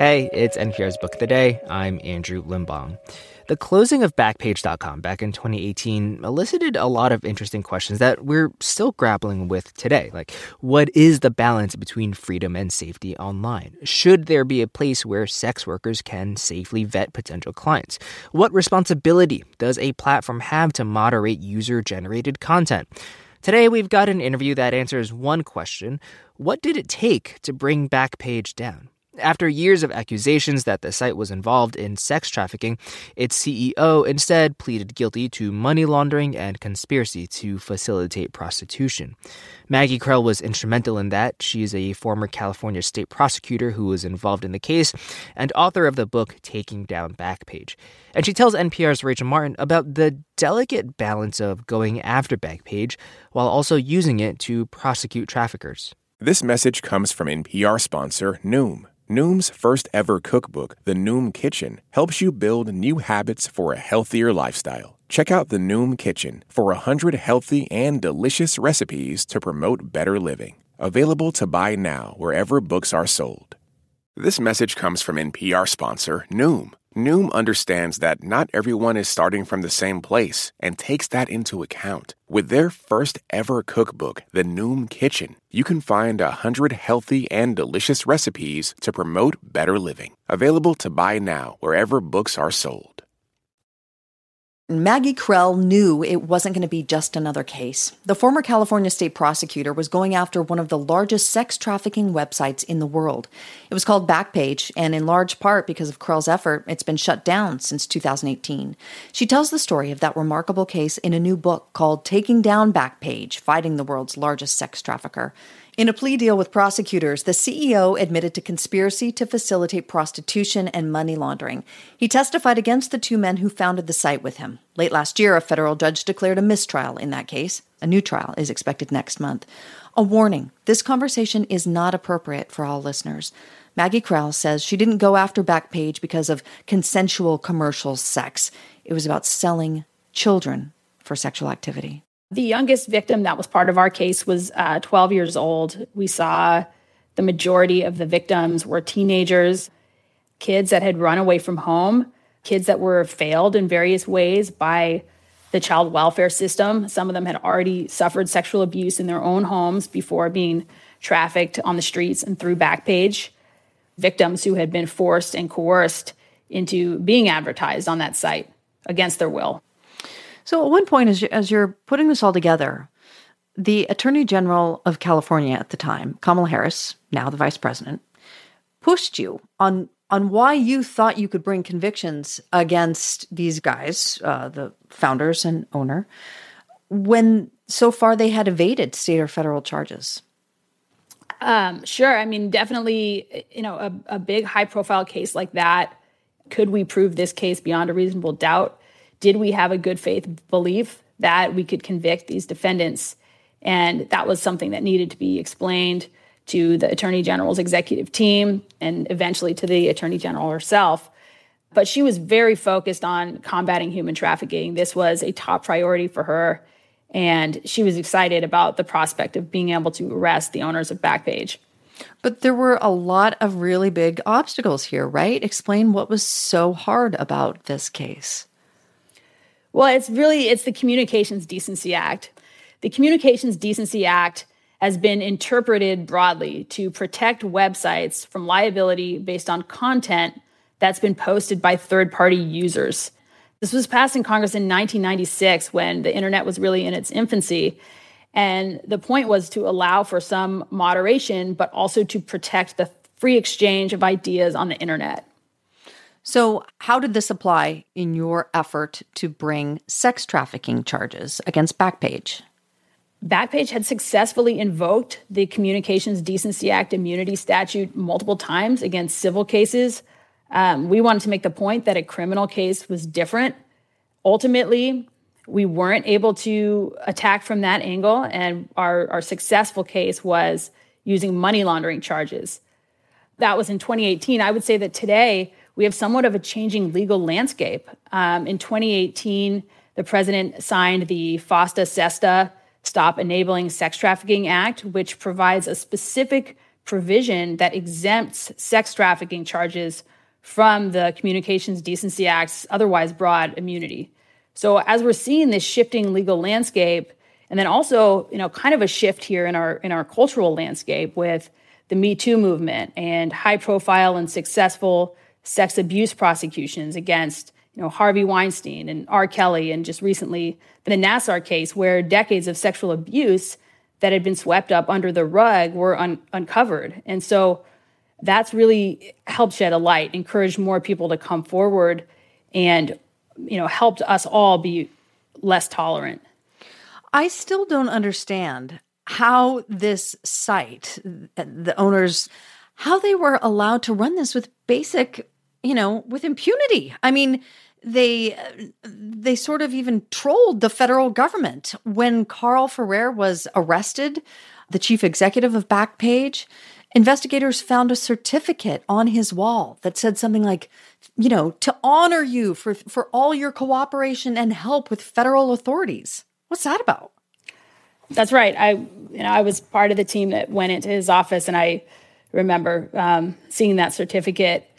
Hey, it's NPR's Book of the Day. I'm Andrew Limbong. The closing of Backpage.com back in 2018 elicited a lot of interesting questions that we're still grappling with today. Like, what is the balance between freedom and safety online? Should there be a place where sex workers can safely vet potential clients? What responsibility does a platform have to moderate user generated content? Today, we've got an interview that answers one question What did it take to bring Backpage down? After years of accusations that the site was involved in sex trafficking, its CEO instead pleaded guilty to money laundering and conspiracy to facilitate prostitution. Maggy Krell was instrumental in that. She's a former California state prosecutor who was involved in the case and author of the book Taking Down Backpage. And she tells NPR's Rachel Martin about the delicate balance of going after Backpage while also using it to prosecute traffickers. This message comes from NPR sponsor Noom. Noom's first ever cookbook, The Noom Kitchen, helps you build new habits for a healthier lifestyle. Check out The Noom Kitchen for 100 healthy and delicious recipes to promote better living. Available to buy now wherever books are sold. This message comes from NPR sponsor Noom. Noom understands that not everyone is starting from the same place and takes that into account. With their first ever cookbook, The Noom Kitchen, you can find a hundred healthy and delicious recipes to promote better living. Available to buy now wherever books are sold. Maggy Krell knew it wasn't going to be just another case. The former California state prosecutor was going after one of the largest sex trafficking websites in the world. It was called Backpage, and in large part because of Krell's effort, it's been shut down since 2018. She tells the story of that remarkable case in a new book called Taking Down Backpage Fighting the World's Largest Sex Trafficker. In a plea deal with prosecutors, the CEO admitted to conspiracy to facilitate prostitution and money laundering. He testified against the two men who founded the site with him. Late last year, a federal judge declared a mistrial in that case. A new trial is expected next month. A warning this conversation is not appropriate for all listeners. Maggy Krell says she didn't go after Backpage because of consensual commercial sex, it was about selling children for sexual activity. The youngest victim that was part of our case was uh, 12 years old. We saw the majority of the victims were teenagers, kids that had run away from home, kids that were failed in various ways by the child welfare system. Some of them had already suffered sexual abuse in their own homes before being trafficked on the streets and through Backpage. Victims who had been forced and coerced into being advertised on that site against their will. So, at one point, as, you, as you're putting this all together, the Attorney General of California at the time, Kamala Harris, now the Vice President, pushed you on on why you thought you could bring convictions against these guys, uh, the founders and owner, when so far they had evaded state or federal charges. Um, sure. I mean, definitely, you know, a, a big high profile case like that. Could we prove this case beyond a reasonable doubt? did we have a good faith belief that we could convict these defendants? And that was something that needed to be explained to the Attorney General's executive team and eventually to the Attorney General herself. But she was very focused on combating human trafficking. This was a top priority for her. And she was excited about the prospect of being able to arrest the owners of Backpage. But there were a lot of really big obstacles here, right? Explain what was so hard about this case. Well, it's really it's the Communications Decency Act. The Communications Decency Act has been interpreted broadly to protect websites from liability based on content that's been posted by third-party users. This was passed in Congress in 1996 when the internet was really in its infancy. And the point was to allow for some moderation, but also to protect the free exchange of ideas on the internet. So, how did this apply in your effort to bring sex trafficking charges against Backpage? Backpage had successfully invoked the Communications Decency Act immunity statute multiple times against civil cases. Um, we wanted to make the point that a criminal case was different. Ultimately, we weren't able to attack from that angle, and our, our successful case was using money laundering charges. That was in 2018. I would say that today, we have somewhat of a changing legal landscape. Um, in 2018, the president signed the FOSTA SESTA Stop Enabling Sex Trafficking Act, which provides a specific provision that exempts sex trafficking charges from the Communications Decency Act's otherwise broad immunity. So as we're seeing this shifting legal landscape, and then also, you know, kind of a shift here in our in our cultural landscape with the Me Too movement and high profile and successful sex abuse prosecutions against know Harvey Weinstein and R. Kelly, and just recently the Nassar case, where decades of sexual abuse that had been swept up under the rug were un- uncovered, and so that's really helped shed a light, encouraged more people to come forward, and you know helped us all be less tolerant. I still don't understand how this site, the owners, how they were allowed to run this with basic you know, with impunity. I mean, they they sort of even trolled the federal government when Carl Ferrer was arrested, the chief executive of Backpage. Investigators found a certificate on his wall that said something like, you know, to honor you for for all your cooperation and help with federal authorities. What's that about? That's right. I you know I was part of the team that went into his office, and I remember um, seeing that certificate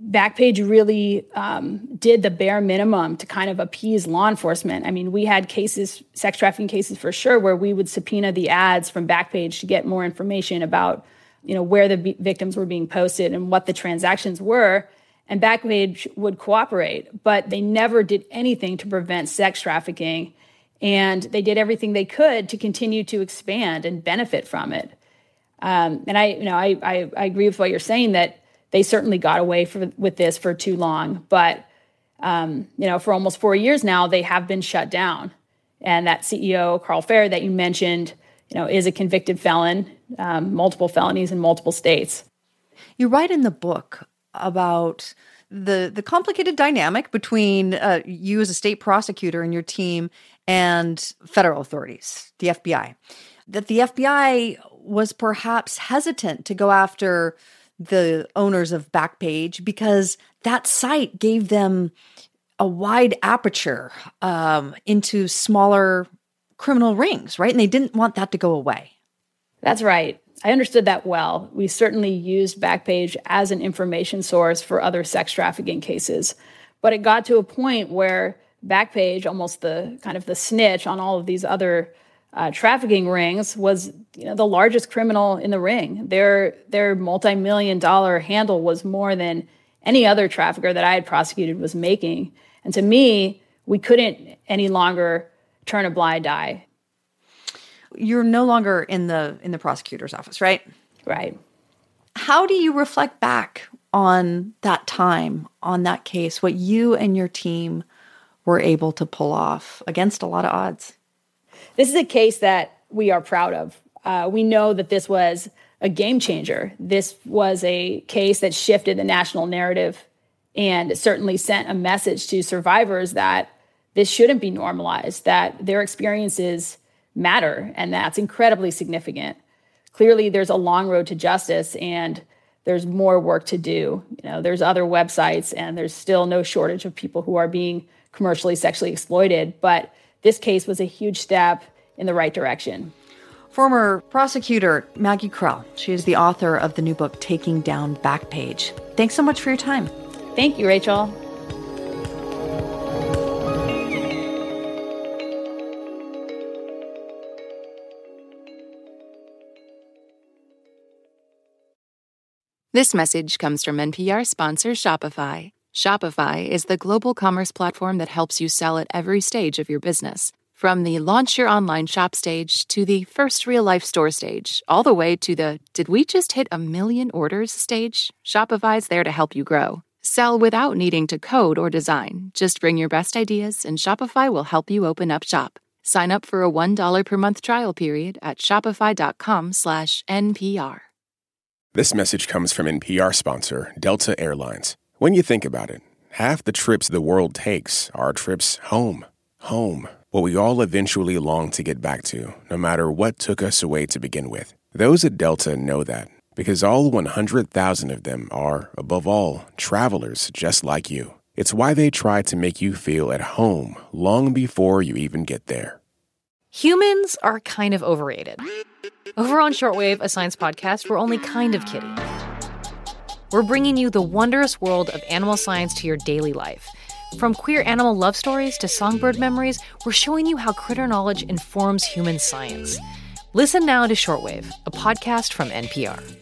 Backpage really um, did the bare minimum to kind of appease law enforcement. I mean, we had cases, sex trafficking cases for sure, where we would subpoena the ads from Backpage to get more information about, you know, where the b- victims were being posted and what the transactions were. And Backpage would cooperate, but they never did anything to prevent sex trafficking. And they did everything they could to continue to expand and benefit from it. Um, and I, you know, I, I, I agree with what you're saying that they certainly got away for, with this for too long. But um, you know, for almost four years now, they have been shut down. And that CEO, Carl Ferrer, that you mentioned, you know, is a convicted felon, um, multiple felonies in multiple states. You write in the book about the the complicated dynamic between uh, you as a state prosecutor and your team and federal authorities, the FBI. That the FBI was perhaps hesitant to go after the owners of Backpage because that site gave them a wide aperture um, into smaller criminal rings, right? And they didn't want that to go away. That's right. I understood that well. We certainly used Backpage as an information source for other sex trafficking cases. But it got to a point where Backpage, almost the kind of the snitch on all of these other uh, trafficking rings was you know the largest criminal in the ring. Their their multi-million dollar handle was more than any other trafficker that I had prosecuted was making. And to me, we couldn't any longer turn a blind eye. You're no longer in the in the prosecutor's office, right? Right. How do you reflect back on that time, on that case, what you and your team were able to pull off against a lot of odds? This is a case that we are proud of. Uh, we know that this was a game changer. This was a case that shifted the national narrative and certainly sent a message to survivors that this shouldn't be normalized, that their experiences matter, and that's incredibly significant. Clearly, there's a long road to justice, and there's more work to do. You know, there's other websites, and there's still no shortage of people who are being commercially sexually exploited. But this case was a huge step in the right direction. Former prosecutor Maggy Krell. She is the author of the new book, Taking Down Backpage. Thanks so much for your time. Thank you, Rachel. This message comes from NPR sponsor Shopify. Shopify is the global commerce platform that helps you sell at every stage of your business. From the launch your online shop stage to the first real life store stage, all the way to the did we just hit a million orders stage, Shopify's there to help you grow. Sell without needing to code or design. Just bring your best ideas and Shopify will help you open up shop. Sign up for a $1 per month trial period at shopify.com slash NPR. This message comes from NPR sponsor Delta Airlines. When you think about it, half the trips the world takes are trips home. Home, what we all eventually long to get back to, no matter what took us away to begin with. Those at Delta know that, because all 100,000 of them are, above all, travelers just like you. It's why they try to make you feel at home long before you even get there. Humans are kind of overrated. Over on Shortwave, a science podcast, we're only kind of kidding. We're bringing you the wondrous world of animal science to your daily life. From queer animal love stories to songbird memories, we're showing you how critter knowledge informs human science. Listen now to Shortwave, a podcast from NPR.